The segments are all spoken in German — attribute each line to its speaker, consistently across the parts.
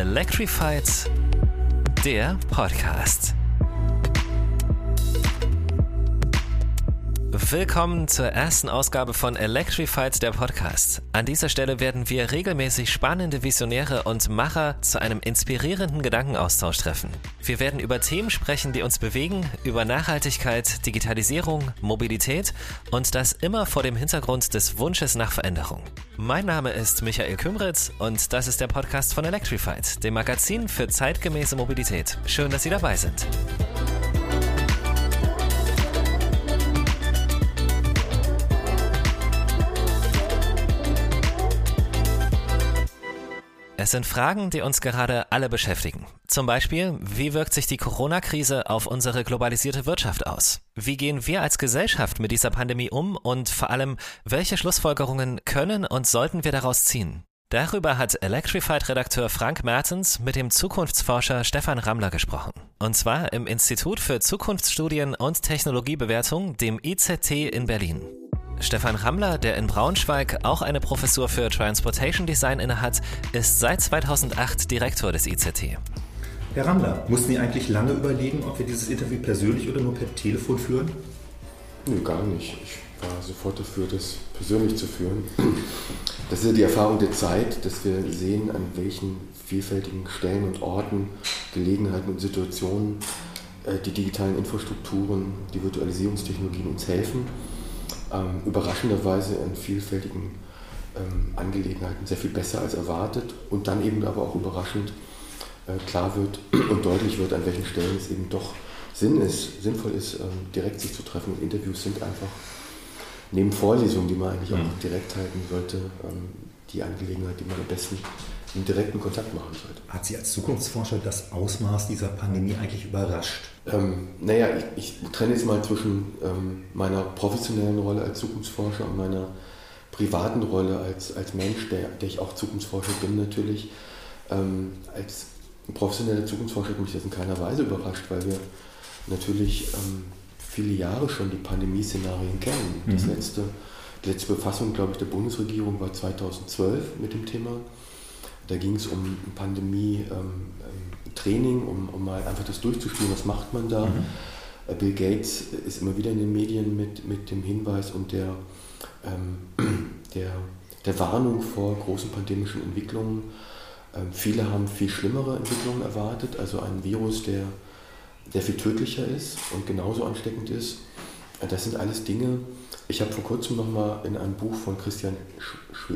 Speaker 1: Electrified, der Podcast. Willkommen zur ersten Ausgabe von Electrified, der Podcast. An dieser Stelle werden wir regelmäßig spannende Visionäre und Macher zu einem inspirierenden Gedankenaustausch treffen. Wir werden über Themen sprechen, die uns bewegen, über Nachhaltigkeit, Digitalisierung, Mobilität und das immer vor dem Hintergrund des Wunsches nach Veränderung. Mein Name ist Michael Kümritz und das ist der Podcast von Electrified, dem Magazin für zeitgemäße Mobilität. Schön, dass Sie dabei sind. Es sind Fragen, die uns gerade alle beschäftigen. Zum Beispiel, wie wirkt sich die Corona-Krise auf unsere globalisierte Wirtschaft aus? Wie gehen wir als Gesellschaft mit dieser Pandemie um und vor allem, welche Schlussfolgerungen können und sollten wir daraus ziehen? Darüber hat Electrified-Redakteur Frank Mertens mit dem Zukunftsforscher Stefan Rammler gesprochen. Und zwar im Institut für Zukunftsstudien und Technologiebewertung, dem IZT in Berlin. Stefan Rammler, der in Braunschweig auch eine Professur für Transportation Design innehat, ist seit 2008 Direktor des IZT.
Speaker 2: Herr Rammler, mussten Sie eigentlich lange überlegen, ob wir dieses Interview persönlich oder nur per Telefon führen?
Speaker 3: Nö, gar nicht. Ich war sofort dafür, das persönlich zu führen. Das ist ja die Erfahrung der Zeit, dass wir sehen, an welchen vielfältigen Stellen und Orten, Gelegenheiten und Situationen äh, die digitalen Infrastrukturen, die Virtualisierungstechnologien uns helfen ähm, überraschenderweise in vielfältigen ähm, Angelegenheiten sehr viel besser als erwartet und dann eben aber auch überraschend äh, klar wird und deutlich wird, an welchen Stellen es eben doch Sinn ist, sinnvoll ist, ähm, direkt sich zu treffen. Und Interviews sind einfach neben Vorlesungen, die man eigentlich auch direkt halten sollte, ähm, die Angelegenheit, die man am besten einen direkten Kontakt machen sollte.
Speaker 2: Hat Sie als Zukunftsforscher das Ausmaß dieser Pandemie eigentlich überrascht?
Speaker 3: Ähm, naja, ich, ich, trenne jetzt mal zwischen ähm, meiner professionellen Rolle als Zukunftsforscher und meiner privaten Rolle als, als Mensch, der, der ich auch Zukunftsforscher bin natürlich. Ähm, als professioneller Zukunftsforscher hat mich das in keiner Weise überrascht, weil wir natürlich ähm, viele Jahre schon die Pandemieszenarien kennen. Mhm. Das letzte, die letzte Befassung, glaube ich, der Bundesregierung war 2012 mit dem Thema. Da ging es um Pandemie-Training, ähm, um, um mal einfach das durchzuspielen, was macht man da. Mhm. Äh, Bill Gates ist immer wieder in den Medien mit, mit dem Hinweis und der, ähm, der, der Warnung vor großen pandemischen Entwicklungen. Ähm, viele haben viel schlimmere Entwicklungen erwartet, also ein Virus, der, der viel tödlicher ist und genauso ansteckend ist. Äh, das sind alles Dinge. Ich habe vor kurzem nochmal in einem Buch von Christian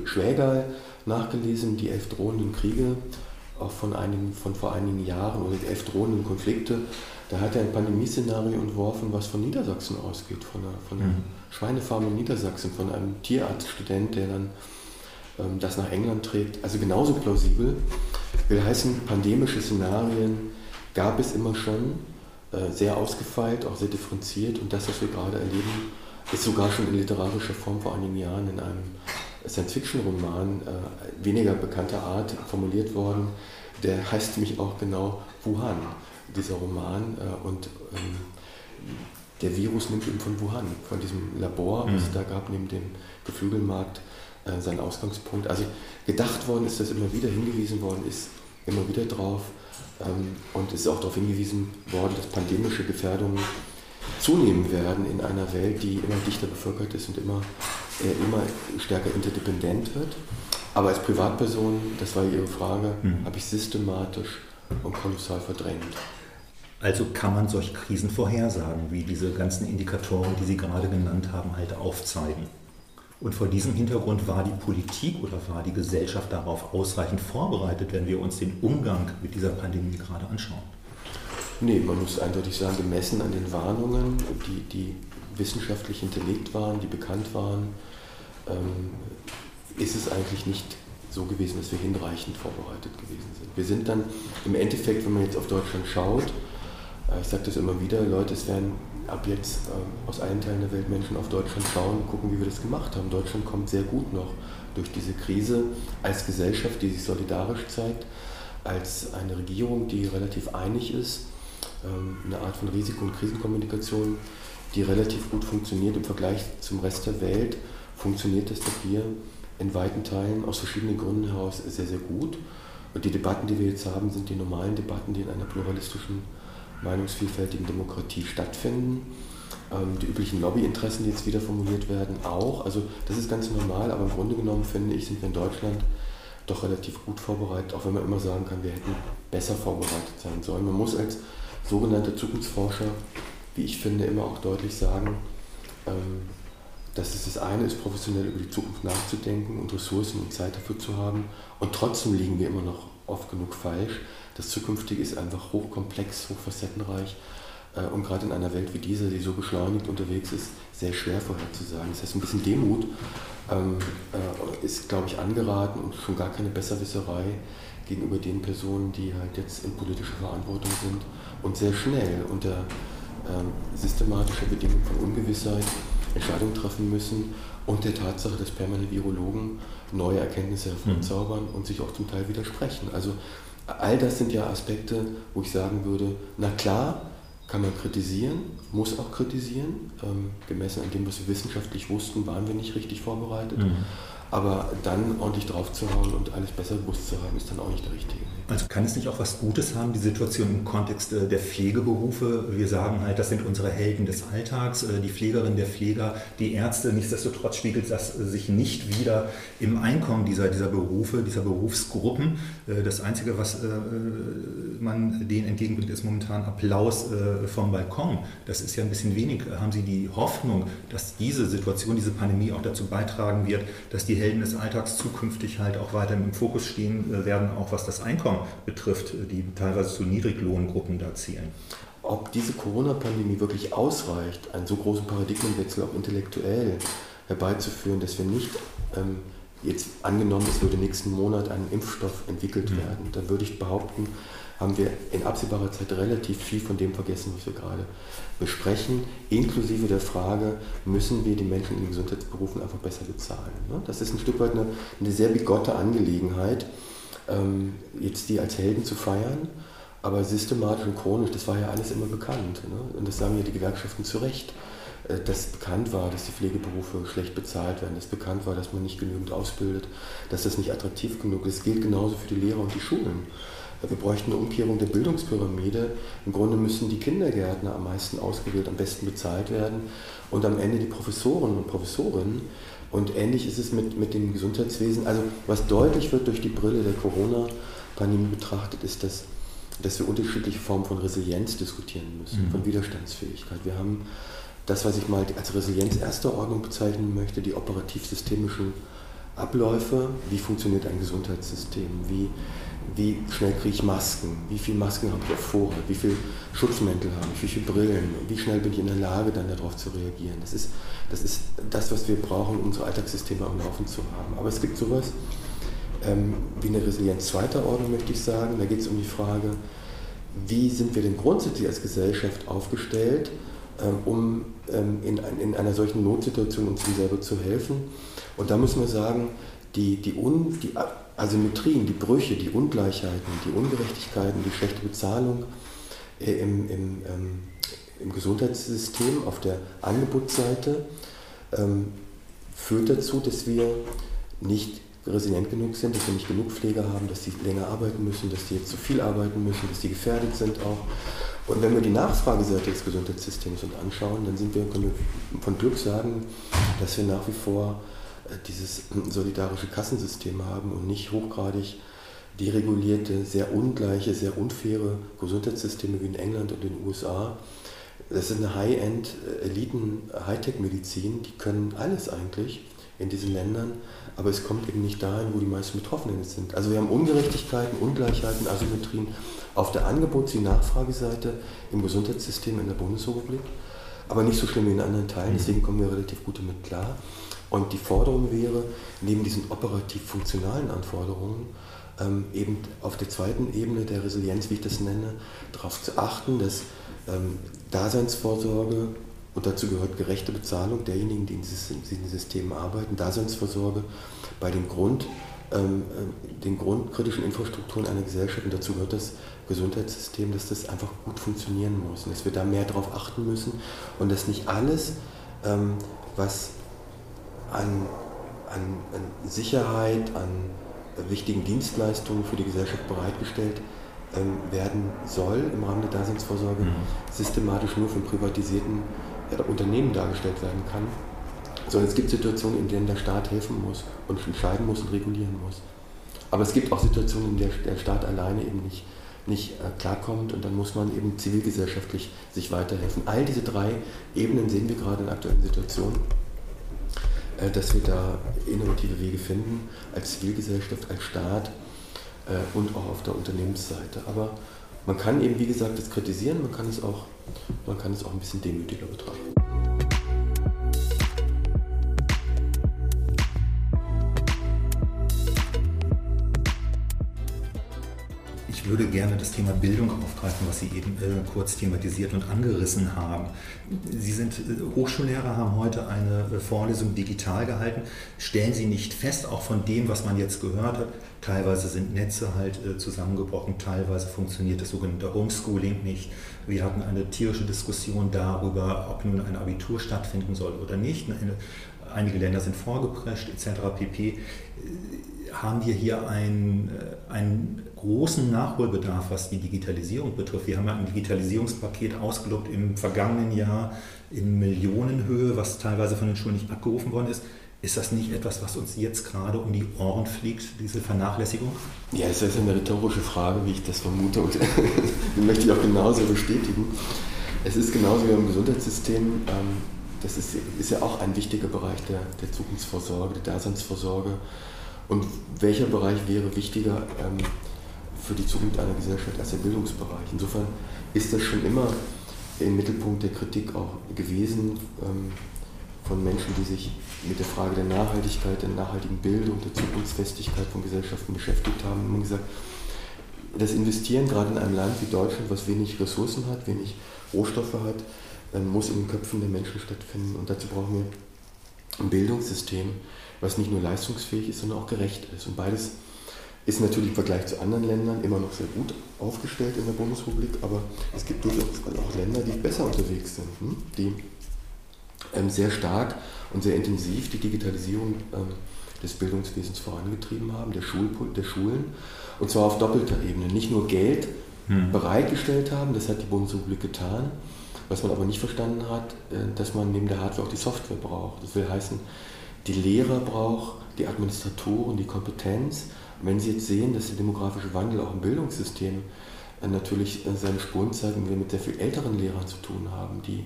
Speaker 3: Schwägerl nachgelesen, die elf drohenden Kriege, auch von, einigen, von vor einigen Jahren, oder die elf drohenden Konflikte. Da hat er ein Pandemieszenario entworfen, was von Niedersachsen ausgeht, von einer, von einer mhm. Schweinefarm in Niedersachsen, von einem Tierarztstudent, der dann ähm, das nach England trägt. Also genauso plausibel. Will heißen, pandemische Szenarien gab es immer schon, äh, sehr ausgefeilt, auch sehr differenziert. Und das, was wir gerade erleben, ist sogar schon in literarischer Form vor einigen Jahren in einem Science-Fiction-Roman äh, weniger bekannter Art formuliert worden. Der heißt nämlich auch genau Wuhan, dieser Roman. Äh, und ähm, der Virus nimmt eben von Wuhan, von diesem Labor, was es mhm. da gab, neben dem Geflügelmarkt, äh, seinen Ausgangspunkt. Also gedacht worden ist, dass immer wieder hingewiesen worden ist, immer wieder drauf. Ähm, und es ist auch darauf hingewiesen worden, dass pandemische Gefährdungen zunehmen werden in einer Welt, die immer dichter bevölkert ist und immer, äh, immer stärker interdependent wird. Aber als Privatperson, das war Ihre Frage, mhm. habe ich systematisch und kolossal verdrängt.
Speaker 2: Also kann man solche Krisen vorhersagen, wie diese ganzen Indikatoren, die Sie gerade genannt haben, halt aufzeigen. Und vor diesem Hintergrund war die Politik oder war die Gesellschaft darauf ausreichend vorbereitet, wenn wir uns den Umgang mit dieser Pandemie gerade anschauen?
Speaker 3: Nee, man muss eindeutig sagen, gemessen an den Warnungen, die, die wissenschaftlich hinterlegt waren, die bekannt waren, ähm, ist es eigentlich nicht so gewesen, dass wir hinreichend vorbereitet gewesen sind. Wir sind dann im Endeffekt, wenn man jetzt auf Deutschland schaut, äh, ich sage das immer wieder, Leute, es werden ab jetzt äh, aus allen Teilen der Welt Menschen auf Deutschland schauen und gucken, wie wir das gemacht haben. Deutschland kommt sehr gut noch durch diese Krise als Gesellschaft, die sich solidarisch zeigt, als eine Regierung, die relativ einig ist eine Art von Risiko- und Krisenkommunikation, die relativ gut funktioniert im Vergleich zum Rest der Welt, funktioniert das hier in weiten Teilen aus verschiedenen Gründen heraus sehr, sehr gut. Und die Debatten, die wir jetzt haben, sind die normalen Debatten, die in einer pluralistischen, meinungsvielfältigen Demokratie stattfinden. Ähm, die üblichen Lobbyinteressen, die jetzt wieder formuliert werden, auch. Also das ist ganz normal, aber im Grunde genommen finde ich, sind wir in Deutschland doch relativ gut vorbereitet, auch wenn man immer sagen kann, wir hätten besser vorbereitet sein sollen. Man muss als sogenannter Zukunftsforscher, wie ich finde, immer auch deutlich sagen, ähm, dass es das eine ist, professionell über die Zukunft nachzudenken und Ressourcen und Zeit dafür zu haben. Und trotzdem liegen wir immer noch oft genug falsch. Das Zukünftige ist einfach hochkomplex, hochfacettenreich äh, und gerade in einer Welt wie dieser, die so beschleunigt unterwegs ist, sehr schwer vorherzusagen. Das heißt, ein bisschen Demut ähm, äh, ist, glaube ich, angeraten und schon gar keine Besserwisserei gegenüber den Personen, die halt jetzt in politischer Verantwortung sind und sehr schnell unter ähm, systematischer Bedingung von Ungewissheit Entscheidungen treffen müssen und der Tatsache, dass permanent Virologen neue Erkenntnisse hervorzaubern mhm. und sich auch zum Teil widersprechen. Also all das sind ja Aspekte, wo ich sagen würde, na klar, kann man kritisieren, muss auch kritisieren. Ähm, gemessen an dem, was wir wissenschaftlich wussten, waren wir nicht richtig vorbereitet. Mhm. Aber dann ordentlich draufzuhauen und alles besser gewusst zu haben, ist dann auch nicht der richtige.
Speaker 2: Also kann es nicht auch was Gutes haben, die Situation im Kontext äh, der Pflegeberufe? Wir sagen halt, das sind unsere Helden des Alltags, äh, die Pflegerin, der Pfleger, die Ärzte. Nichtsdestotrotz spiegelt das sich nicht wieder im Einkommen dieser, dieser Berufe, dieser Berufsgruppen. Äh, das Einzige, was man denen entgegenbringt, ist momentan Applaus vom Balkon. Das ist ja ein bisschen wenig. Haben Sie die Hoffnung, dass diese Situation, diese Pandemie auch dazu beitragen wird, dass die Helden des Alltags zukünftig halt auch weiter im Fokus stehen werden, auch was das Einkommen betrifft, die teilweise zu Niedriglohngruppen da zielen.
Speaker 3: Ob diese Corona-Pandemie wirklich ausreicht, einen so großen Paradigmenwechsel auch intellektuell herbeizuführen, dass wir nicht ähm, jetzt angenommen, es würde nächsten Monat ein Impfstoff entwickelt mhm. werden, dann würde ich behaupten, haben wir in absehbarer Zeit relativ viel von dem vergessen, was wir gerade besprechen, inklusive der Frage, müssen wir die Menschen in den Gesundheitsberufen einfach besser bezahlen. Ne? Das ist ein Stück weit eine, eine sehr bigotte Angelegenheit ähm, jetzt die als Helden zu feiern, aber systematisch und chronisch, das war ja alles immer bekannt. Ne? Und das sagen ja die Gewerkschaften zu Recht. Äh, dass bekannt war, dass die Pflegeberufe schlecht bezahlt werden, dass bekannt war, dass man nicht genügend ausbildet, dass das nicht attraktiv genug ist. Das gilt genauso für die Lehrer und die Schulen. Wir bräuchten eine Umkehrung der Bildungspyramide. Im Grunde müssen die Kindergärtner am meisten ausgewählt, am besten bezahlt werden und am Ende die Professoren und Professorinnen. Und ähnlich ist es mit, mit dem Gesundheitswesen. Also was deutlich wird durch die Brille der Corona-Pandemie betrachtet, ist, dass, dass wir unterschiedliche Formen von Resilienz diskutieren müssen, mhm. von Widerstandsfähigkeit. Wir haben das, was ich mal als Resilienz erster Ordnung bezeichnen möchte, die operativ-systemischen Abläufe. Wie funktioniert ein Gesundheitssystem? Wie, wie schnell kriege ich Masken? Wie viele Masken habe ich auf Vorrat? Wie viele Schutzmäntel habe ich? Wie viele Brillen? Wie schnell bin ich in der Lage, dann darauf zu reagieren? Das ist das, ist das was wir brauchen, um unsere Alltagssysteme am Laufen zu haben. Aber es gibt sowas ähm, wie eine Resilienz zweiter Ordnung, möchte ich sagen. Da geht es um die Frage, wie sind wir denn grundsätzlich als Gesellschaft aufgestellt, ähm, um ähm, in, in, einer solchen Notsituation uns selber zu helfen. Und da müssen wir sagen, die, die, Un, die Asymmetrien, die Brüche, die Ungleichheiten, die Ungerechtigkeiten, die schlechte Bezahlung äh, im, im, ähm, im Gesundheitssystem auf der Angebotsseite ähm, führt dazu, dass wir nicht resilient genug sind, dass wir nicht genug Pfleger haben, dass sie länger arbeiten müssen, dass sie jetzt zu viel arbeiten müssen, dass sie gefährdet sind auch. Und wenn wir die Nachfrageseite des Gesundheitssystems uns anschauen, dann sind wir, können wir von Glück sagen, dass wir nach wie vor dieses solidarische Kassensystem haben und nicht hochgradig deregulierte, sehr ungleiche, sehr unfaire Gesundheitssysteme wie in England und in den USA. Das ist eine High-End, äh, Eliten, Hightech-Medizin, die können alles eigentlich in diesen Ländern, aber es kommt eben nicht dahin, wo die meisten Betroffenen sind. Also wir haben Ungerechtigkeiten, Ungleichheiten, Asymmetrien auf der Angebots- wie Nachfrageseite im Gesundheitssystem in der Bundesrepublik, aber nicht so schlimm wie in anderen Teilen, mhm. deswegen kommen wir relativ gut damit klar. Und die Forderung wäre, neben diesen operativ-funktionalen Anforderungen, ähm, eben auf der zweiten Ebene der Resilienz, wie ich das nenne, darauf zu achten, dass ähm, Daseinsvorsorge und dazu gehört gerechte Bezahlung derjenigen, die in diesen Systemen arbeiten, Daseinsvorsorge bei den, Grund, ähm, äh, den grundkritischen Infrastrukturen einer Gesellschaft und dazu gehört das Gesundheitssystem, dass das einfach gut funktionieren muss und dass wir da mehr darauf achten müssen und dass nicht alles, ähm, was an, an, an Sicherheit, an wichtigen Dienstleistungen für die Gesellschaft bereitgestellt ähm, werden soll im Rahmen der Daseinsvorsorge, mhm. systematisch nur von privatisierten äh, Unternehmen dargestellt werden kann. Sondern es gibt Situationen, in denen der Staat helfen muss und entscheiden muss und regulieren muss. Aber es gibt auch Situationen, in denen der Staat alleine eben nicht, nicht äh, klarkommt und dann muss man eben zivilgesellschaftlich sich weiterhelfen. All diese drei Ebenen sehen wir gerade in aktuellen Situation, äh, dass wir da innovative Wege finden, als Zivilgesellschaft, als Staat äh, und auch auf der Unternehmensseite. Aber man kann eben, wie gesagt, das kritisieren, man kann es auch, man kann es auch ein bisschen demütiger betrachten.
Speaker 2: Würde gerne das Thema Bildung aufgreifen, was Sie eben äh, kurz thematisiert und angerissen haben. Sie sind äh, Hochschullehrer, haben heute eine äh, Vorlesung digital gehalten. Stellen Sie nicht fest, auch von dem, was man jetzt gehört hat, teilweise sind Netze halt äh, zusammengebrochen, teilweise funktioniert das sogenannte Homeschooling nicht. Wir hatten eine tierische Diskussion darüber, ob nun ein Abitur stattfinden soll oder nicht. Einige Länder sind vorgeprescht etc. pp haben wir hier einen, äh, einen großen Nachholbedarf, was die Digitalisierung betrifft. Wir haben ja ein Digitalisierungspaket ausgelobt im vergangenen Jahr in Millionenhöhe, was teilweise von den Schulen nicht abgerufen worden ist. Ist das nicht etwas, was uns jetzt gerade um die Ohren fliegt, diese Vernachlässigung?
Speaker 3: Ja, es ist eine rhetorische Frage, wie ich das vermute, und die möchte ich auch genauso bestätigen. Es ist genauso wie im Gesundheitssystem. Ähm, das ist, ist ja auch ein wichtiger Bereich der, der Zukunftsvorsorge, der Daseinsvorsorge. Und welcher Bereich wäre wichtiger ähm, für die Zukunft einer Gesellschaft als der Bildungsbereich? Insofern ist das schon immer im Mittelpunkt der Kritik auch gewesen ähm, von Menschen, die sich mit der Frage der Nachhaltigkeit, der nachhaltigen Bildung, der Zukunftsfestigkeit von Gesellschaften beschäftigt haben. Und gesagt, das Investieren gerade in einem Land wie Deutschland, was wenig Ressourcen hat, wenig Rohstoffe hat, ähm, muss in den Köpfen der Menschen stattfinden. Und dazu brauchen wir ein Bildungssystem, was nicht nur leistungsfähig ist, sondern auch gerecht ist. Und beides ist natürlich im Vergleich zu anderen Ländern immer noch sehr gut aufgestellt in der Bundesrepublik, aber es gibt durchaus auch Länder, die besser unterwegs sind, hm? die ähm, sehr stark und sehr intensiv die Digitalisierung ähm, des Bildungswesens vorangetrieben haben, der, Schul der Schulen, und zwar auf doppelter Ebene. Nicht nur Geld hm. bereitgestellt haben, das hat die Bundesrepublik getan, was man aber nicht verstanden hat, äh, dass man neben der Hardware auch die Software braucht. Das will heißen, die Lehrer braucht, die Administratoren, die Kompetenz. Wenn Sie jetzt sehen, dass der demografische Wandel auch im Bildungssystem äh, natürlich äh, seine Spuren zeigt und wir mit sehr viel älteren Lehrern zu tun haben, die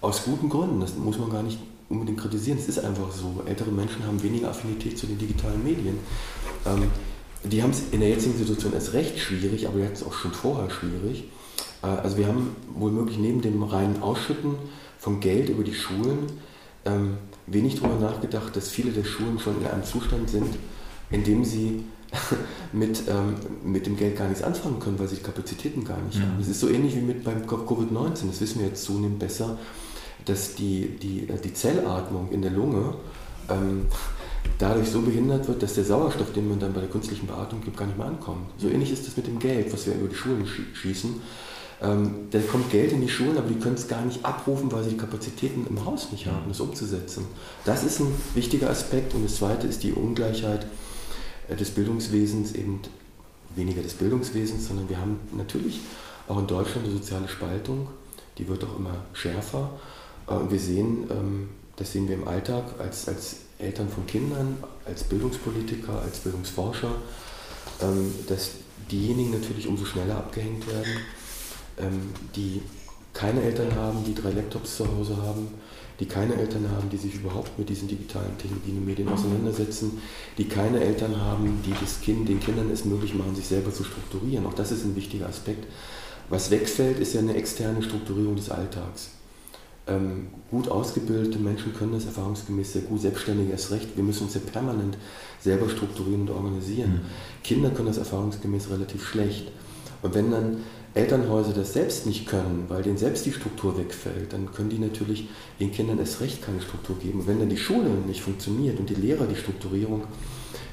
Speaker 3: aus guten Gründen, das muss man gar nicht unbedingt kritisieren, es ist einfach so, ältere Menschen haben weniger Affinität zu den digitalen Medien. Ähm, die haben es in der jetzigen Situation erst recht schwierig, aber jetzt auch schon vorher schwierig. Äh, also wir haben wohl möglich neben dem reinen Ausschütten von Geld über die Schulen ähm, wenig darüber nachgedacht, dass viele der Schulen schon in einem Zustand sind, in dem sie mit, ähm, mit dem Geld gar nichts anfangen können, weil sie die Kapazitäten gar nicht mhm. haben. Es ist so ähnlich wie mit beim Covid-19, das wissen wir jetzt zunehmend besser, dass die, die, äh, die Zellatmung in der Lunge ähm, dadurch so behindert wird, dass der Sauerstoff, den man dann bei der künstlichen Beatmung gibt, gar nicht mehr ankommt. So ähnlich ist es mit dem Geld, was wir über die Schulen schießen. Ähm, da kommt Geld in die Schulen, aber die können es gar nicht abrufen, weil sie die Kapazitäten im Haus nicht haben, das umzusetzen. Das ist ein wichtiger Aspekt. Und das Zweite ist die Ungleichheit des Bildungswesens, eben weniger des Bildungswesens, sondern wir haben natürlich auch in Deutschland eine soziale Spaltung, die wird auch immer schärfer. Äh, und wir sehen, ähm, das sehen wir im Alltag als, als Eltern von Kindern, als Bildungspolitiker, als Bildungsforscher, ähm, dass diejenigen natürlich umso schneller abgehängt werden ähm, die keine Eltern haben, die drei Laptops zu Hause haben, die keine Eltern haben, die sich überhaupt mit diesen digitalen Technologien und Medien auseinandersetzen, die keine Eltern haben, die das kind, den Kindern es möglich machen, sich selber zu strukturieren. Auch das ist ein wichtiger Aspekt. Was wegfällt, ist ja eine externe Strukturierung des Alltags. Ähm, gut ausgebildete Menschen können das erfahrungsgemäß sehr gut, Selbstständige erst recht. Wir müssen uns ja permanent selber strukturieren und organisieren. Mhm. Kinder können das erfahrungsgemäß relativ schlecht. Und wenn dann Elternhäuser das selbst nicht können, weil denen selbst die Struktur wegfällt, dann können die natürlich den Kindern erst recht keine Struktur geben. Und wenn dann die Schule nicht funktioniert und die Lehrer die Strukturierung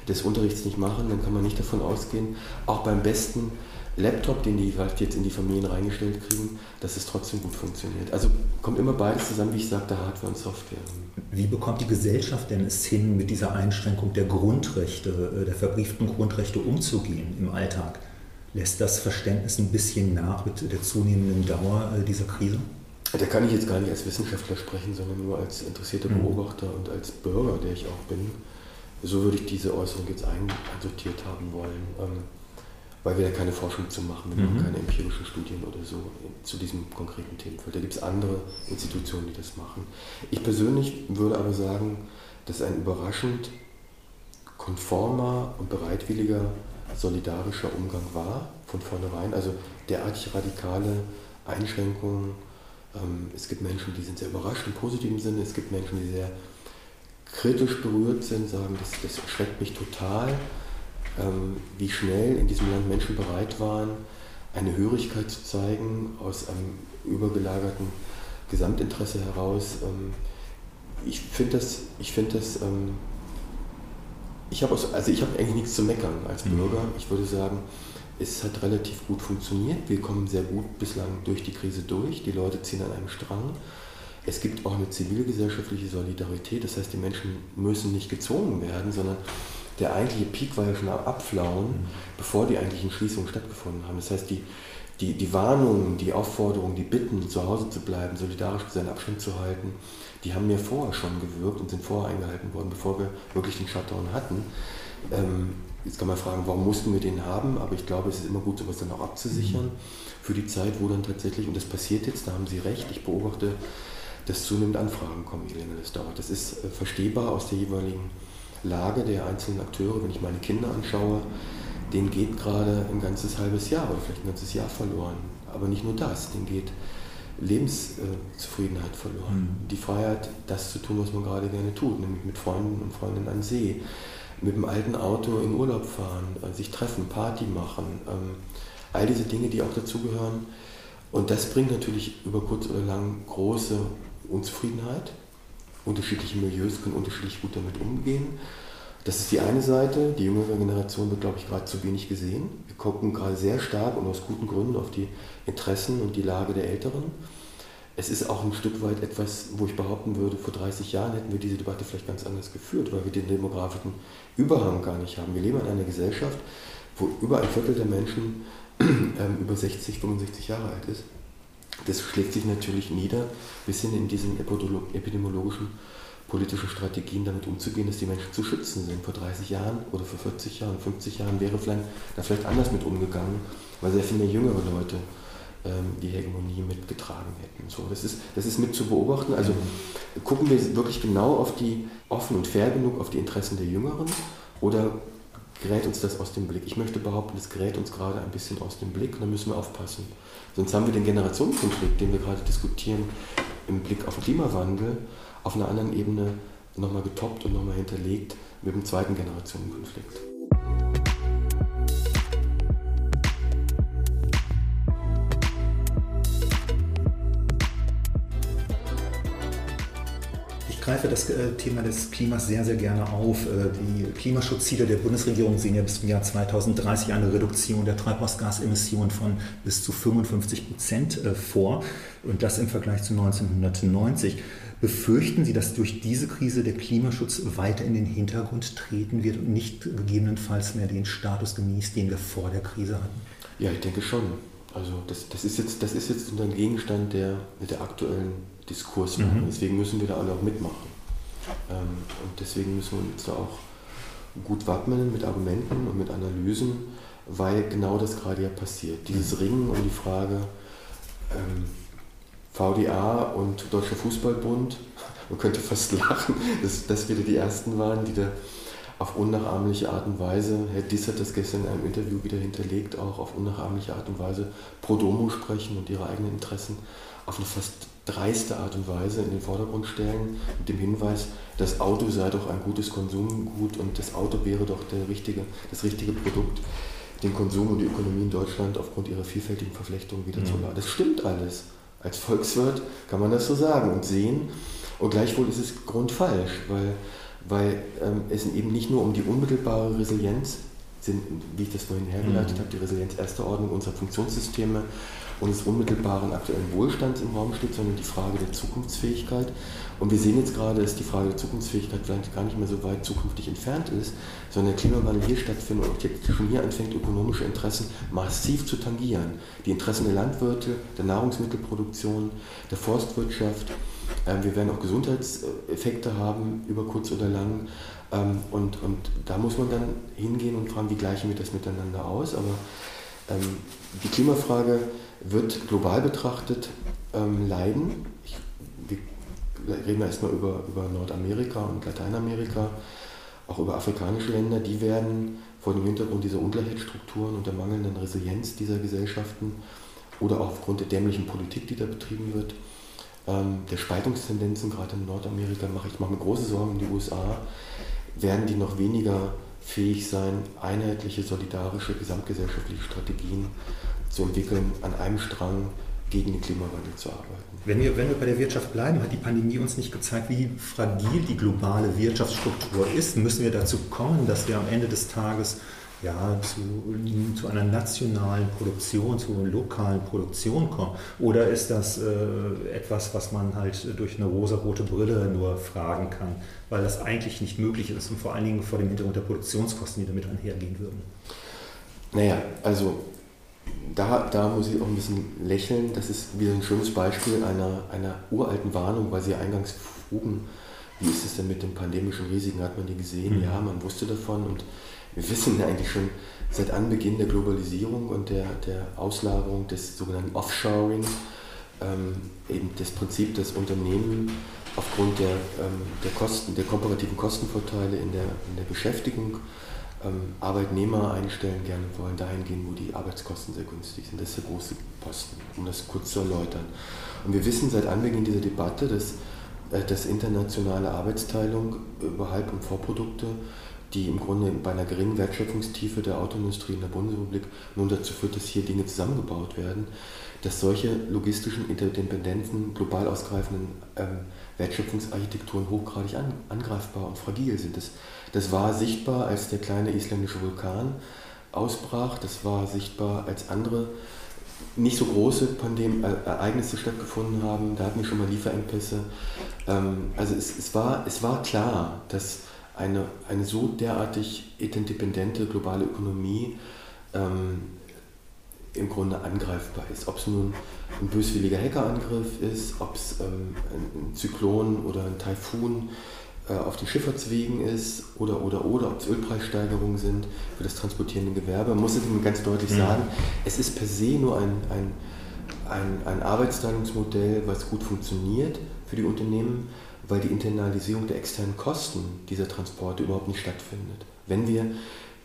Speaker 3: des Unterrichts nicht machen, dann kann man nicht davon ausgehen, auch beim besten Laptop, den die vielleicht jetzt in die Familien reingestellt kriegen, dass es trotzdem gut funktioniert. Also kommt immer beides zusammen, wie ich sagte, Hardware und Software.
Speaker 2: Wie bekommt die Gesellschaft denn es hin, mit dieser Einschränkung der Grundrechte, äh, der verbrieften Grundrechte umzugehen im Alltag? Lässt das Verständnis ein bisschen nach mit der zunehmenden Dauer äh, dieser Krise?
Speaker 3: Da kann ich jetzt gar nicht als Wissenschaftler sprechen, sondern nur als interessierter mhm. Beobachter und als Bürger, der ich auch bin. So würde ich diese Äußerung jetzt einsortiert haben wollen. Ähm, weil wir ja keine Forschung zu machen, wir machen mhm. keine empirischen Studien oder so zu diesem konkreten Themenfeld. Da gibt es andere Institutionen, die das machen. Ich persönlich würde aber sagen, dass ein überraschend konformer und bereitwilliger solidarischer Umgang war von vornherein. Also derartig radikale Einschränkungen. Ähm, es gibt Menschen, die sind sehr überrascht im positiven Sinne. Es gibt Menschen, die sehr kritisch berührt sind, sagen, das, das schreckt mich total. Ähm, wie schnell in diesem Land Menschen bereit waren, eine Hörigkeit zu zeigen aus einem übergelagerten Gesamtinteresse heraus. Ähm, ich finde das, ich finde das, ich habe also ich habe eigentlich nichts zu meckern als mhm. Bürger. Ich würde sagen, es hat relativ gut funktioniert. Wir kommen sehr gut bislang durch die Krise durch. Die Leute ziehen an einem Strang. Es gibt auch eine zivilgesellschaftliche Solidarität. Das heißt, die Menschen müssen nicht gezwungen werden, sondern der eigentliche Peak war ja schon am Abflauen, mhm. bevor die eigentlichen Schließungen stattgefunden haben. Das heißt, die, die, die Warnungen, die Aufforderungen, die Bitten, zu Hause zu bleiben, solidarisch seinen Abstand zu halten, die haben mir vorher schon gewirkt und sind vorher eingehalten worden, bevor wir wirklich den Shutdown hatten. Ähm, jetzt kann man fragen, warum mussten wir den haben, aber ich glaube, es ist immer gut, sowas dann auch abzusichern für die Zeit, wo dann tatsächlich, und das passiert jetzt, da haben Sie recht, ich beobachte, dass zunehmend Anfragen kommen, je länger das dauert. Das ist äh, verstehbar aus der jeweiligen Lage der einzelnen Akteure, wenn ich meine Kinder anschaue, denen geht gerade ein ganzes halbes Jahr oder vielleicht ein ganzes Jahr verloren. Aber nicht nur das, denen geht Lebenszufriedenheit verloren. Mhm. Die Freiheit, das zu tun, was man gerade gerne tut, nämlich mit Freunden und Freundinnen an See, mit dem alten Auto in Urlaub fahren, äh, sich treffen, Party machen, ähm, all diese Dinge, die auch dazugehören. Und das bringt natürlich über kurz oder lang große Unzufriedenheit unterschiedliche Milieus können unterschiedlich gut damit umgehen. Das ist die eine Seite. Die jüngere Generation wird, glaube ich, gerade zu wenig gesehen. Wir gucken gerade sehr stark und aus guten Gründen auf die Interessen und die Lage der Älteren. Es ist auch ein Stück weit etwas, wo ich behaupten würde, vor 30 Jahren hätten wir diese Debatte vielleicht ganz anders geführt, weil wir den demografischen Überhang gar nicht haben. Wir leben in einer Gesellschaft, wo über ein Viertel der Menschen ähm, über 60, 65 Jahre alt ist. Das schlägt sich natürlich nieder, bis hin in diesen epidemiologischen politischen Strategien damit umzugehen, dass die Menschen zu schützen sind. Vor 30 Jahren oder vor 40 Jahren, 50 Jahren wäre vielleicht, da vielleicht anders mit umgegangen, weil sehr viele jüngere Leute ähm, die Hegemonie mitgetragen hätten. So, das, ist, das ist mit zu beobachten. Also gucken wir wirklich genau auf die, offen und fair genug auf die Interessen der Jüngeren oder gerät uns das aus dem Blick? Ich möchte behaupten, es gerät uns gerade ein bisschen aus dem Blick und da müssen wir aufpassen. Sonst haben wir den Generationenkonflikt, den wir gerade diskutieren, im Blick auf Klimawandel auf einer anderen Ebene nochmal getoppt und nochmal hinterlegt mit dem zweiten Generationenkonflikt.
Speaker 2: greife das äh, Thema des Klimas sehr, sehr gerne auf. Äh, die Klimaschutzziele der Bundesregierung sehen ja bis zum Jahr 2030 eine Reduktion der Treibhausgasemissionen von bis zu 55 Prozent äh, vor und das im Vergleich zu 1990. Befürchten Sie, dass durch diese Krise der Klimaschutz weiter in den Hintergrund treten wird und nicht gegebenenfalls mehr den Status genießt, den wir vor der Krise hatten?
Speaker 3: Ja, ich denke schon. Also das, das, ist, jetzt, das ist jetzt unser Gegenstand der, der aktuellen Diskurs machen. Mhm. Deswegen müssen wir da alle auch mitmachen. Ähm, und deswegen müssen wir uns da auch gut wappnen mit Argumenten und mit Analysen, weil genau das gerade ja passiert. Dieses mhm. Ringen um die Frage ähm, VDA und Deutscher Fußballbund, man könnte fast lachen, dass das wieder die ersten waren, die da auf unnachahmliche Art und Weise, Herr Diss hat das gestern in einem Interview wieder hinterlegt, auch auf unnachahmliche Art und Weise pro Domo sprechen und ihre eigenen Interessen auf eine fast dreiste Art und Weise in den Vordergrund stellen, mit dem Hinweis, das Auto sei doch ein gutes Konsumgut und das Auto wäre doch der richtige, das richtige Produkt, den Konsum und die Ökonomie in Deutschland aufgrund ihrer vielfältigen Verflechtungen wieder mhm. zu laden. Das stimmt alles. Als Volkswirt kann man das so sagen und sehen. Und gleichwohl ist es grundfalsch, weil weil ähm, es eben nicht nur um die unmittelbare Resilienz sind, wie ich das vorhin hergeleitet mhm. habe, die Resilienz erster Ordnung unserer Funktionssysteme und des unmittelbaren aktuellen Wohlstands im Raum steht, sondern die Frage der Zukunftsfähigkeit. Und wir sehen jetzt gerade, dass die Frage der Zukunftsfähigkeit vielleicht gar nicht mehr so weit zukünftig entfernt ist, sondern der Klimawandel hier stattfindet und jetzt schon hier anfängt, ökonomische Interessen massiv zu tangieren. Die Interessen der Landwirte, der Nahrungsmittelproduktion, der Forstwirtschaft. Ähm, wir werden auch Gesundheitseffekte haben, über kurz oder lang. Ähm, und, und da muss man dann hingehen und fragen, wie gleichen wir das miteinander aus. Aber die Klimafrage wird global betrachtet ähm, leiden. Ich, wir reden erstmal über, über Nordamerika und Lateinamerika, auch über afrikanische Länder, die werden vor dem Hintergrund dieser Ungleichheitsstrukturen und der mangelnden Resilienz dieser Gesellschaften oder auch aufgrund der dämlichen Politik, die da betrieben wird, ähm, der Spaltungstendenzen, gerade in Nordamerika, mache ich mache mir große Sorgen in die USA, werden die noch weniger fähig sein, einheitliche, solidarische, gesamtgesellschaftliche Strategien zu entwickeln, an einem Strang gegen den Klimawandel zu arbeiten.
Speaker 2: Wenn wir, wenn wir bei der Wirtschaft bleiben, hat die Pandemie uns nicht gezeigt, wie fragil die globale Wirtschaftsstruktur ist. Müssen wir dazu kommen, dass wir am Ende des Tages ja, zu, zu einer nationalen Produktion, zu einer lokalen Produktion kommen? Oder ist das äh, etwas, was man halt durch eine rosarote Brille nur fragen kann, weil das eigentlich nicht möglich ist und vor allen Dingen vor dem Hintergrund der Produktionskosten, die damit einhergehen würden?
Speaker 3: Naja, also da, da muss ich auch ein bisschen lächeln. Das ist wieder ein schönes Beispiel einer, einer uralten Warnung, weil Sie eingangs frugen, wie ist es denn mit den pandemischen Risiken? Hat man die gesehen? Mhm. Ja, man wusste davon und wir wissen eigentlich schon seit Anbeginn der Globalisierung und der, der Auslagerung des sogenannten Offshoring, ähm, eben das Prinzip, dass Unternehmen aufgrund der, ähm, der Kosten, der komparativen Kostenvorteile in der, in der Beschäftigung ähm, Arbeitnehmer einstellen gerne wollen, dahin gehen, wo die Arbeitskosten sehr günstig sind. Das ist der große Posten, um das kurz zu erläutern. Und wir wissen seit Anbeginn dieser Debatte, dass, äh, dass internationale Arbeitsteilung über Halb- und Vorprodukte die im Grunde bei einer geringen Wertschöpfungstiefe der Autoindustrie in der Bundesrepublik nun dazu führt, dass hier Dinge zusammengebaut werden, dass solche logistischen Interdependenzen, global ausgreifenden ähm, Wertschöpfungsarchitekturen hochgradig an, angreifbar und fragil sind. Das, das war sichtbar, als der kleine isländische Vulkan ausbrach, das war sichtbar, als andere nicht so große Pandem äh, Ereignisse stattgefunden haben, da hatten wir schon mal Lieferengpässe. Ähm, also es, es, war, es war klar, dass eine, eine so derartig interdependente globale Ökonomie ähm, im Grunde angreifbar ist. Ob es nun ein böswilliger Hackerangriff ist, ob es ähm, ein Zyklon oder ein Taifun äh, auf den Schifffahrtswegen ist oder, oder, oder, ob es Ölpreissteigerungen sind für das transportierende Gewerbe. Man muss es ganz deutlich mhm. sagen, es ist per se nur ein, ein, ein, ein Arbeitsteilungsmodell, was gut funktioniert für die Unternehmen weil die Internalisierung der externen Kosten dieser Transporte überhaupt nicht stattfindet. Wenn wir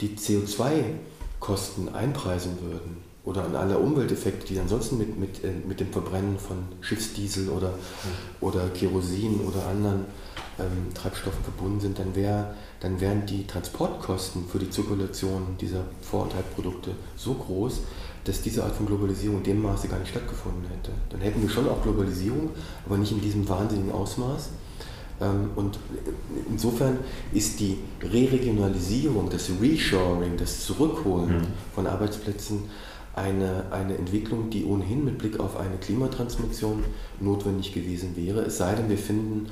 Speaker 3: die CO2-Kosten einpreisen würden oder an alle Umwelteffekte, die ansonsten mit, mit, äh, mit dem Verbrennen von Schiffsdiesel oder, oder Kerosin oder anderen ähm, Treibstoffen verbunden sind, dann, wär, dann wären die Transportkosten für die Zirkulation dieser Vor- und Halbprodukte so groß, dass diese Art von Globalisierung in dem Maße gar nicht stattgefunden hätte. Dann hätten wir schon auch Globalisierung, aber nicht in diesem wahnsinnigen Ausmaß. Ähm, und insofern ist die Re-Regionalisierung, das Reshoring, das Zurückholen mhm. von Arbeitsplätzen eine, eine Entwicklung, die ohnehin mit Blick auf eine Klimatransmission notwendig gewesen wäre. Es sei denn, wir finden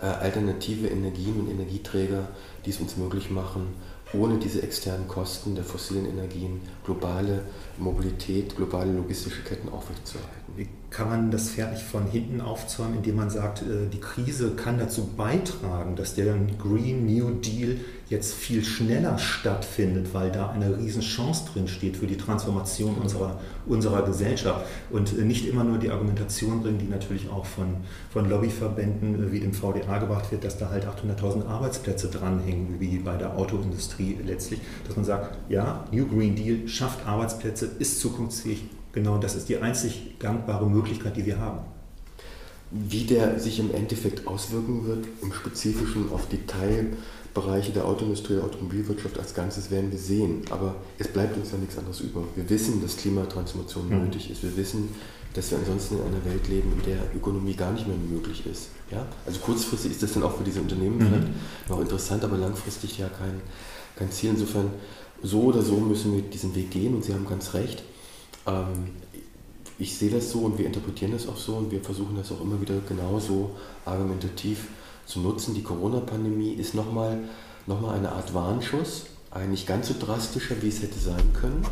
Speaker 3: äh, alternative Energien und Energieträger, die es uns möglich machen, ohne diese externen Kosten der fossilen Energien globale Mobilität, globale logistische Ketten aufrechtzuerhalten.
Speaker 2: Kann man das Pferd nicht von hinten aufzäumen, indem man sagt, äh, die Krise kann dazu beitragen, dass der Green New Deal jetzt viel schneller stattfindet, weil da eine Riesenchance drin steht für die Transformation unserer, unserer Gesellschaft. Und äh, nicht immer nur die Argumentation bringen, die natürlich auch von, von Lobbyverbänden äh, wie dem VDA gebracht wird, dass da halt 800.000 Arbeitsplätze dranhängen, wie bei der Autoindustrie letztlich, dass man sagt, ja, New Green Deal schafft Arbeitsplätze, ist zukunftsfähig, Genau, das ist die einzig gangbare Möglichkeit, die wir haben.
Speaker 3: wie der sich im Endeffekt auswirken wird, im Spezifischen auf die Teilbereiche der Autoindustrie, der Automobilwirtschaft als Ganzes werden wir sehen. Aber es bleibt uns ja nichts anderes über. Wir wissen, dass Klimatransformation mhm. nötig ist. Wir wissen, dass wir ansonsten in einer Welt leben, in der Ökonomie gar nicht mehr möglich ist. Ja? Also kurzfristig ist das dann auch für diese Unternehmen mhm. vielleicht noch interessant, aber langfristig ja kein, kein Ziel. Insofern, so oder so müssen wir diesen Weg gehen und Sie haben ganz recht. Ähm, ich sehe das so und wir interpretieren das auch so und wir versuchen das auch immer wieder genauso argumentativ zu nutzen. Die Corona-Pandemie ist nochmal noch mal eine Art Warnschuss, ein nicht ganz so drastischer, wie es hätte sein können.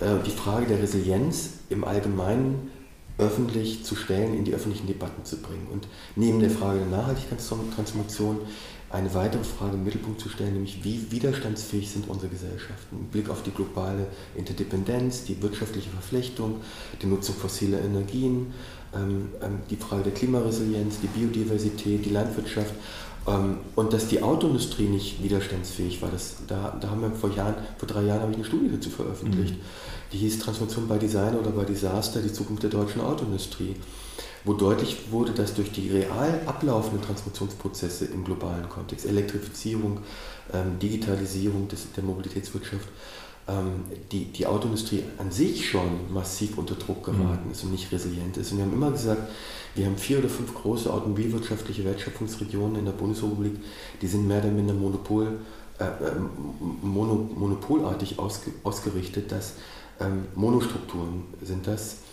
Speaker 3: Äh, die Frage der Resilienz im Allgemeinen öffentlich zu stellen, in die öffentlichen Debatten zu bringen. Und neben der Frage der Nachhaltigkeitstransformation eine weitere Frage im Mittelpunkt zu stellen, nämlich wie widerstandsfähig sind unsere Gesellschaften. Mit Blick auf die globale Interdependenz, die wirtschaftliche Verflechtung, die Nutzung fossiler Energien, ähm, ähm, die Frage der Klimaresilienz, die Biodiversität, die Landwirtschaft ähm, und dass die Autoindustrie nicht widerstandsfähig war. Das, da, da haben wir vor Jahren, vor drei Jahren habe ich eine Studie dazu veröffentlicht. Mhm. Die hieß Transformation bei Design oder bei Disaster, die Zukunft der deutschen Autoindustrie wo deutlich wurde, dass durch die real ablaufenden Transformationsprozesse im globalen Kontext, Elektrifizierung, ähm, Digitalisierung des, der Mobilitätswirtschaft, ähm, die, die Autoindustrie an sich schon massiv unter Druck geraten mhm. ist und nicht resilient ist. Und wir haben immer gesagt, wir haben vier oder fünf große automobilwirtschaftliche Wertschöpfungsregionen in der Bundesrepublik, die sind mehr oder minder Monopol, äh, äh mono, monopolartig ausge, ausgerichtet, dass ähm, Monostrukturen sind das ähm,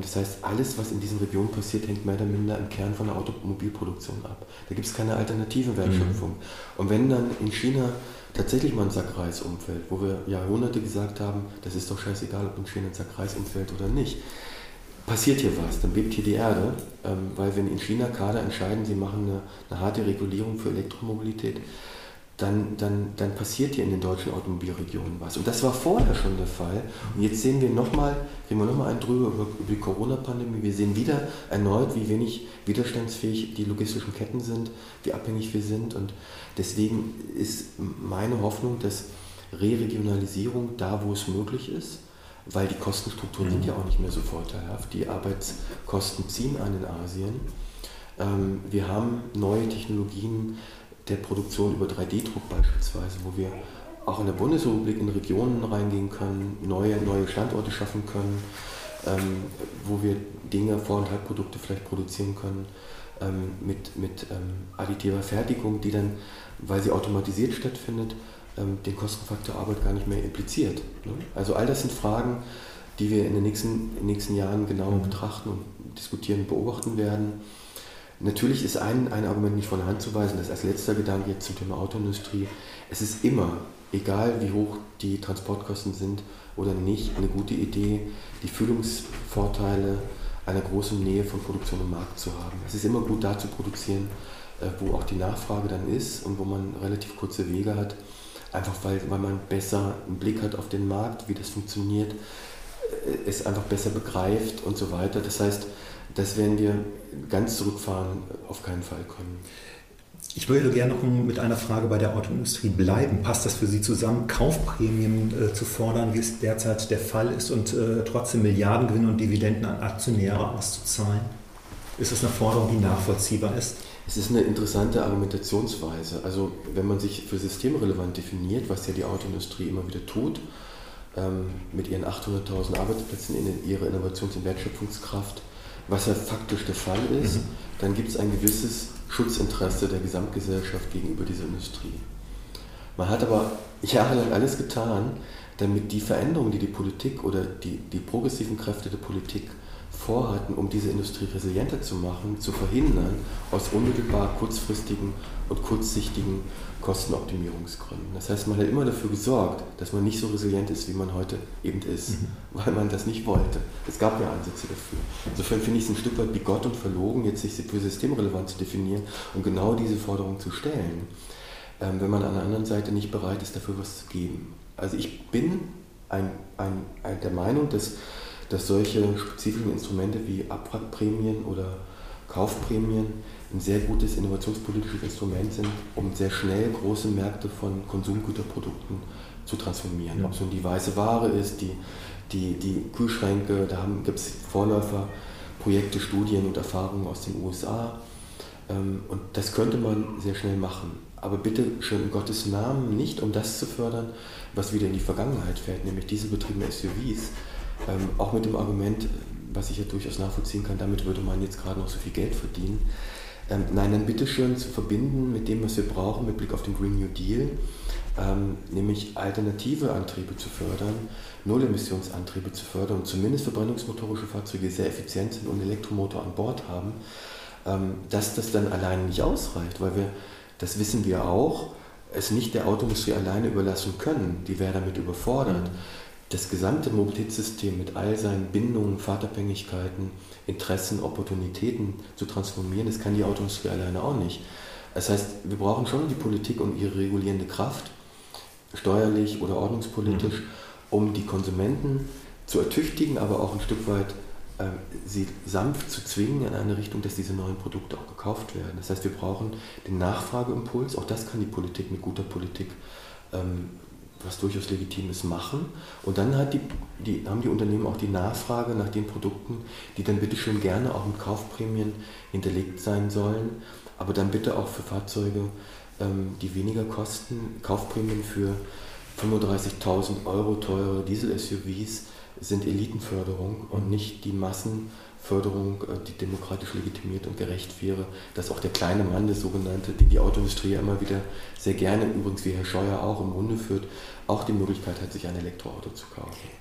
Speaker 3: das heißt, alles, was in diesen Regionen passiert, hängt mehr oder minder im Kern von der Automobilproduktion ab. Da gibt es keine alternative Wertschöpfung. Mhm. Und wenn dann in China tatsächlich mal ein Sack Reis umfällt, wo wir Jahrhunderte gesagt haben, das ist doch scheißegal, ob in China ein Sack Reis umfällt oder nicht, passiert hier was, dann bebt hier die Erde, ähm, weil wenn in China Kader entscheiden, sie machen eine, eine harte Regulierung für Elektromobilität, dann, dann, dann passiert hier in den deutschen Automobilregionen was. Und das war vorher schon der Fall. Und jetzt sehen wir nochmal, kriegen wir nochmal einen drüber über, über die Corona-Pandemie. Wir sehen wieder erneut, wie wenig widerstandsfähig die logistischen Ketten sind, wie abhängig wir sind. Und deswegen ist meine Hoffnung, dass Re-Regionalisierung da, wo es möglich ist, weil die Kostenstrukturen mhm. sind ja auch nicht mehr so vorteilhaft. Die Arbeitskosten ziehen an in Asien. Ähm, wir haben neue Technologien, der Produktion über 3D-Druck beispielsweise, wo wir auch in der Bundesrepublik in Regionen reingehen können, neue, neue Standorte schaffen können, ähm, wo wir Dinge, Vor- und Halbprodukte vielleicht produzieren können ähm, mit, mit ähm, additiver Fertigung, die dann, weil sie automatisiert stattfindet, ähm, den Kostenfaktor Arbeit gar nicht mehr impliziert. Ne? Also all das sind Fragen, die wir in den nächsten, in den nächsten Jahren genauer mhm. betrachten und diskutieren, beobachten werden. Natürlich ist ein, ein Argument nicht von der Hand zu weisen, das als letzter Gedanke jetzt zum Thema Autoindustrie. Es ist immer, egal wie hoch die Transportkosten sind oder nicht, eine gute Idee, die Füllungsvorteile einer großen Nähe von Produktion und Markt zu haben. Es ist immer gut, da zu produzieren, äh, wo auch die Nachfrage dann ist und wo man relativ kurze Wege hat, einfach weil, weil man besser einen Blick hat auf den Markt, wie das funktioniert, äh, es einfach besser begreift und so weiter. Das heißt, das werden wir ganz zurückfahren auf keinen Fall können.
Speaker 2: Ich würde gerne noch mit einer Frage bei der Autoindustrie bleiben. Passt das für Sie zusammen, Kaufprämien äh, zu fordern, wie es derzeit der Fall ist, und äh, trotzdem Milliardengewinne und Dividenden an Aktionäre auszuzahlen? Ist das eine Forderung, die nachvollziehbar ist?
Speaker 3: Es ist eine interessante Argumentationsweise. Also wenn man sich für systemrelevant definiert, was ja die Autoindustrie immer wieder tut, ähm, mit ihren 800.000 Arbeitsplätzen in ihrer Innovations- und Wertschöpfungskraft, was ja faktisch der Fall ist, mhm. dann gibt es ein gewisses Schutzinteresse der Gesamtgesellschaft gegenüber dieser Industrie. Man hat aber jahrelang alles getan, damit die Veränderungen, die die Politik oder die, die progressiven Kräfte der Politik vorhatten, um diese Industrie resilienter zu machen, zu verhindern, aus unmittelbar kurzfristigen und kurzsichtigen Kostenoptimierungsgründen. Das heißt, man hat immer dafür gesorgt, dass man nicht so resilient ist, wie man heute eben ist, mhm. weil man das nicht wollte. Es gab ja Ansätze dafür. Insofern finde ich es ein Stück weit bigott und verlogen, jetzt sich für systemrelevant zu definieren und genau diese Forderung zu stellen, ähm, wenn man an der anderen Seite nicht bereit ist, dafür was zu geben. Also ich bin ein, ein, ein der Meinung, dass dass solche spezifischen Instrumente wie Abwrackprämien oder Kaufprämien ein sehr gutes innovationspolitisches Instrument sind, um sehr schnell große Märkte von Konsumgüterprodukten zu transformieren. Ja. Ob es nun die weiße Ware ist, die, die, die Kühlschränke, da gibt es Vorläufer Projekte, Studien und Erfahrungen aus den USA. Ähm, und das könnte man sehr schnell machen. Aber bitte schön in Gottes Namen nicht, um das zu fördern, was wieder in die Vergangenheit fällt, nämlich dieselbetriebene SUVs. Ähm, auch mit dem Argument, was ich ja durchaus nachvollziehen kann, damit würde man jetzt gerade noch so viel Geld verdienen. Ähm, nein, dann bitte schön zu verbinden mit dem, was wir brauchen, mit Blick auf den Green New Deal, ähm, nämlich alternative Antriebe zu fördern, Nullemissionsantriebe zu fördern und zumindest verbrennungsmotorische Fahrzeuge sehr effizient sind und Elektromotor an Bord haben, ähm, dass das dann alleine nicht ausreicht, weil wir, das wissen wir auch, es nicht der Autoindustrie alleine überlassen können. Die wäre damit überfordert. Mhm. Das gesamte Mobilitätssystem mit all seinen Bindungen, Fahrtabhängigkeiten, Interessen, Opportunitäten zu transformieren, das kann die Autoindustrie alleine auch nicht. Das heißt, wir brauchen schon die Politik und ihre regulierende Kraft, steuerlich oder ordnungspolitisch, mhm. um die Konsumenten zu ertüchtigen, aber auch ein Stück weit äh, sie sanft zu zwingen in eine Richtung, dass diese neuen Produkte auch gekauft werden. Das heißt, wir brauchen den Nachfrageimpuls, auch das kann die Politik mit guter Politik, ähm, was durchaus legitim ist, machen. Und dann die, die, haben die Unternehmen auch die Nachfrage nach den Produkten, die dann bitte schön gerne auch mit Kaufprämien hinterlegt sein sollen, aber dann bitte auch für Fahrzeuge, ähm, die weniger kosten, Kaufprämien für 35.000 Euro teure Diesel-SUVs sind Elitenförderung und nicht die Massenförderung, äh, die demokratisch legitimiert und gerecht wäre, dass auch der kleine Mann, das sogenannte, den die Autoindustrie ja immer wieder sehr gerne, übrigens wie Herr Scheuer auch im Munde führt, auch die Möglichkeit hat, sich ein Elektroauto zu kaufen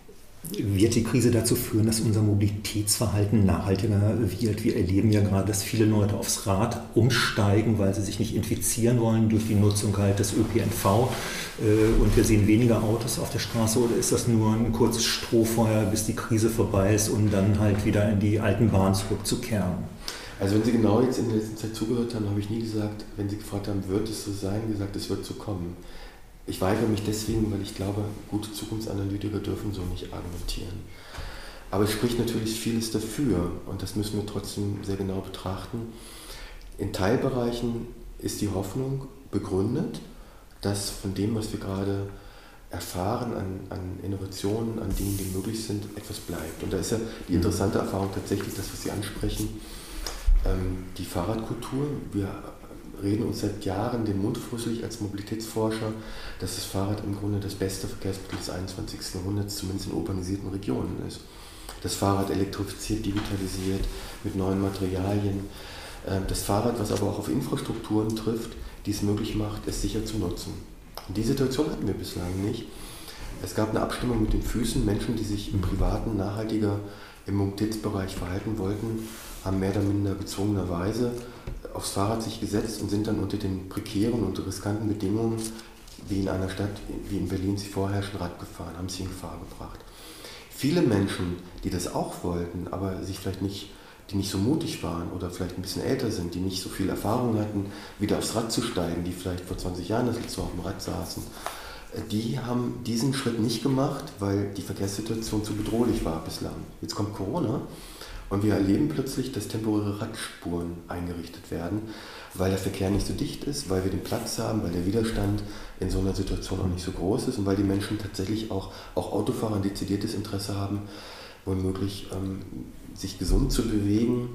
Speaker 2: wird die Krise dazu führen, dass unser Mobilitätsverhalten nachhaltiger wird. Wir erleben ja gerade, dass viele Leute aufs Rad umsteigen, weil sie sich nicht infizieren wollen durch die Nutzung halt des ÖPNV. Äh, und wir sehen weniger Autos auf der Straße. Oder ist das nur ein kurzes Strohfeuer, bis die Krise vorbei ist, um dann halt wieder in die alten Bahnen zurückzukehren?
Speaker 3: Also wenn Sie genau jetzt in der letzten Zeit zugehört haben, habe ich nie gesagt, wenn Sie gefragt haben, wird es so sein, gesagt, es wird so kommen. Ich weigere mich deswegen, weil ich glaube, gute Zukunftsanalytiker dürfen so nicht argumentieren. Aber es spricht natürlich vieles dafür und das müssen wir trotzdem sehr genau betrachten. In Teilbereichen ist die Hoffnung begründet, dass von dem, was wir gerade erfahren an, an Innovationen, an Dingen, die möglich sind, etwas bleibt. Und da ist ja die interessante Erfahrung tatsächlich das, was Sie ansprechen, ähm, die Fahrradkultur. Wir reden uns seit Jahren den Mund fusselig als Mobilitätsforscher, dass das Fahrrad im Grunde das beste Verkehrsmittel des 21. Jahrhunderts, zumindest in urbanisierten Regionen ist. Das Fahrrad elektrifiziert, digitalisiert, mit neuen Materialien. Ähm, das Fahrrad, was aber auch auf Infrastrukturen trifft, die es möglich macht, es sicher zu nutzen. Und die Situation hatten wir bislang nicht. Es gab eine Abstimmung mit den Füßen. Menschen, die sich im privaten nachhaltiger im Mobilitätsbereich verhalten wollten, haben mehr oder minder gezwungenerweise aufs Fahrrad sich gesetzt und sind dann unter den prekären und riskanten Bedingungen, wie in einer Stadt wie in Berlin sie vorherrschen, Rad gefahren, haben sie in Gefahr gebracht. Viele Menschen, die das auch wollten, aber sich vielleicht nicht, die nicht so mutig waren oder vielleicht ein bisschen älter sind, die nicht so viel Erfahrung hatten, wieder aufs Rad zu steigen, die vielleicht vor 20 Jahren das letzte Mal auf dem Rad saßen, die haben diesen Schritt nicht gemacht, weil die Verkehrssituation zu bedrohlich war bislang. Jetzt kommt Corona und wir erleben plötzlich, dass temporäre Radspuren eingerichtet werden, weil der Verkehr nicht so dicht ist, weil wir den Platz haben, weil der Widerstand in so einer Situation auch nicht so groß ist und weil die Menschen tatsächlich auch, auch Autofahrer ein dezidiertes Interesse haben, womöglich ähm, sich gesund zu bewegen,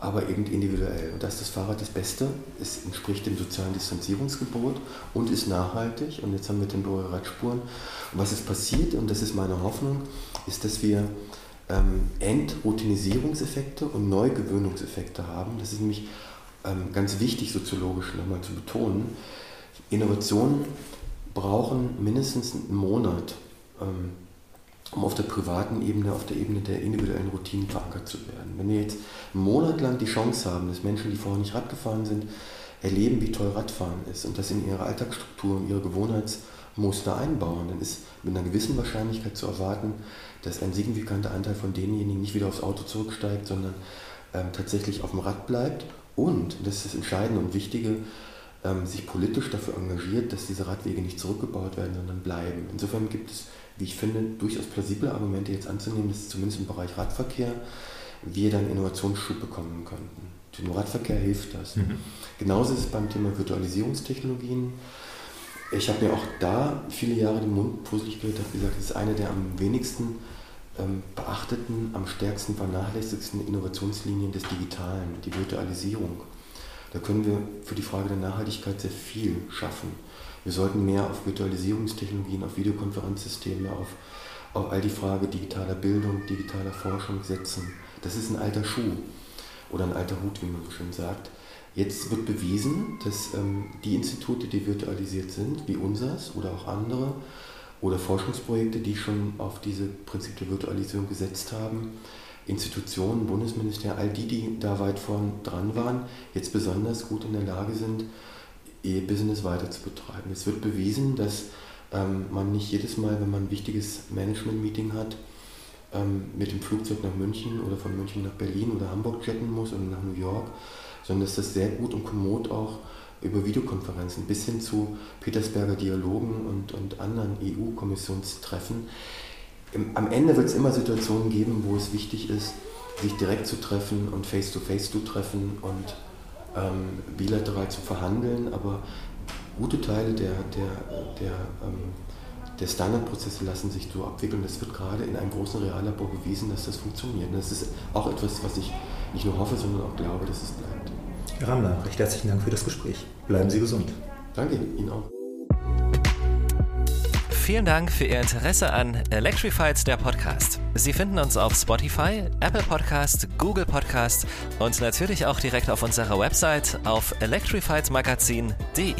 Speaker 3: aber eben individuell. Und da ist das Fahrrad das Beste. Es entspricht dem sozialen Distanzierungsgebot und ist nachhaltig. Und jetzt haben wir temporäre Radspuren. Und was ist passiert, und das ist meine Hoffnung, ist, dass wir ähm, Entroutinisierungseffekte und Neugewöhnungseffekte haben. Das ist nämlich ähm, ganz wichtig soziologisch nochmal zu betonen. Innovationen brauchen mindestens einen Monat, ähm, um auf der privaten Ebene, auf der Ebene der individuellen Routinen verankert zu werden. Wenn wir jetzt einen Monat lang die Chance haben, dass Menschen, die vorher nicht Rad gefahren sind, erleben, wie toll Radfahren ist und das in ihre Alltagsstruktur, ihre Gewohnheitsmuster einbauen, dann ist mit einer gewissen Wahrscheinlichkeit zu erwarten, dass ein signifikanter Anteil von denjenigen nicht wieder aufs Auto zurücksteigt, sondern ähm, tatsächlich auf dem Rad bleibt und, das ist das Entscheidende und Wichtige, ähm, sich politisch dafür engagiert, dass diese Radwege nicht zurückgebaut werden, sondern bleiben. Insofern gibt es, wie ich finde, durchaus plausible Argumente jetzt anzunehmen, dass zumindest im Bereich Radverkehr wir dann Innovationsschub bekommen könnten. Dem Radverkehr hilft das. Mhm. Genauso ist es beim Thema Virtualisierungstechnologien. Ich habe mir auch da viele Jahre den Mund puzzelig gehört, habe gesagt, das ist eine der am wenigsten ähm, beachteten, am stärksten vernachlässigsten Innovationslinien des Digitalen, die Virtualisierung. Da können wir für die Frage der Nachhaltigkeit sehr viel schaffen. Wir sollten mehr auf Virtualisierungstechnologien, auf Videokonferenzsysteme, auf, auf all die Frage digitaler Bildung, digitaler Forschung setzen. Das ist ein alter Schuh oder ein alter Hut, wie man schön sagt. Jetzt wird bewiesen, dass ähm, die Institute, die virtualisiert sind, wie unseres oder auch andere, oder Forschungsprojekte, die schon auf diese Prinzip der Virtualisierung gesetzt haben, Institutionen, Bundesministerien, all die, die da weit vorn dran waren, jetzt besonders gut in der Lage sind, ihr Business weiter zu betreiben. Es wird bewiesen, dass ähm, man nicht jedes Mal, wenn man ein wichtiges Management-Meeting hat, ähm, mit dem Flugzeug nach München oder von München nach Berlin oder Hamburg jetten muss oder nach New York, sondern dass das sehr gut und kommod auch über Videokonferenzen bis hin zu Petersberger Dialogen und, und anderen EU-Kommissionstreffen. Am Ende wird es immer Situationen geben, wo es wichtig ist, sich direkt zu treffen und face-to-face -face zu treffen und ähm, bilateral zu verhandeln, aber gute Teile der, der, der, ähm, der Standardprozesse lassen sich so abwickeln. Das wird gerade in einem großen Reallabor bewiesen, dass das funktioniert. Und das ist auch etwas, was ich nicht nur hoffe, sondern auch glaube, dass es bleibt.
Speaker 2: Herr Rammler, recht herzlichen Dank für das Gespräch. Bleiben Sie gesund.
Speaker 3: Danke Ihnen auch.
Speaker 1: Vielen Dank für Ihr Interesse an Electrified, der Podcast. Sie finden uns auf Spotify, Apple Podcast, Google Podcast und natürlich auch direkt auf unserer Website auf electrifiedmagazin.de.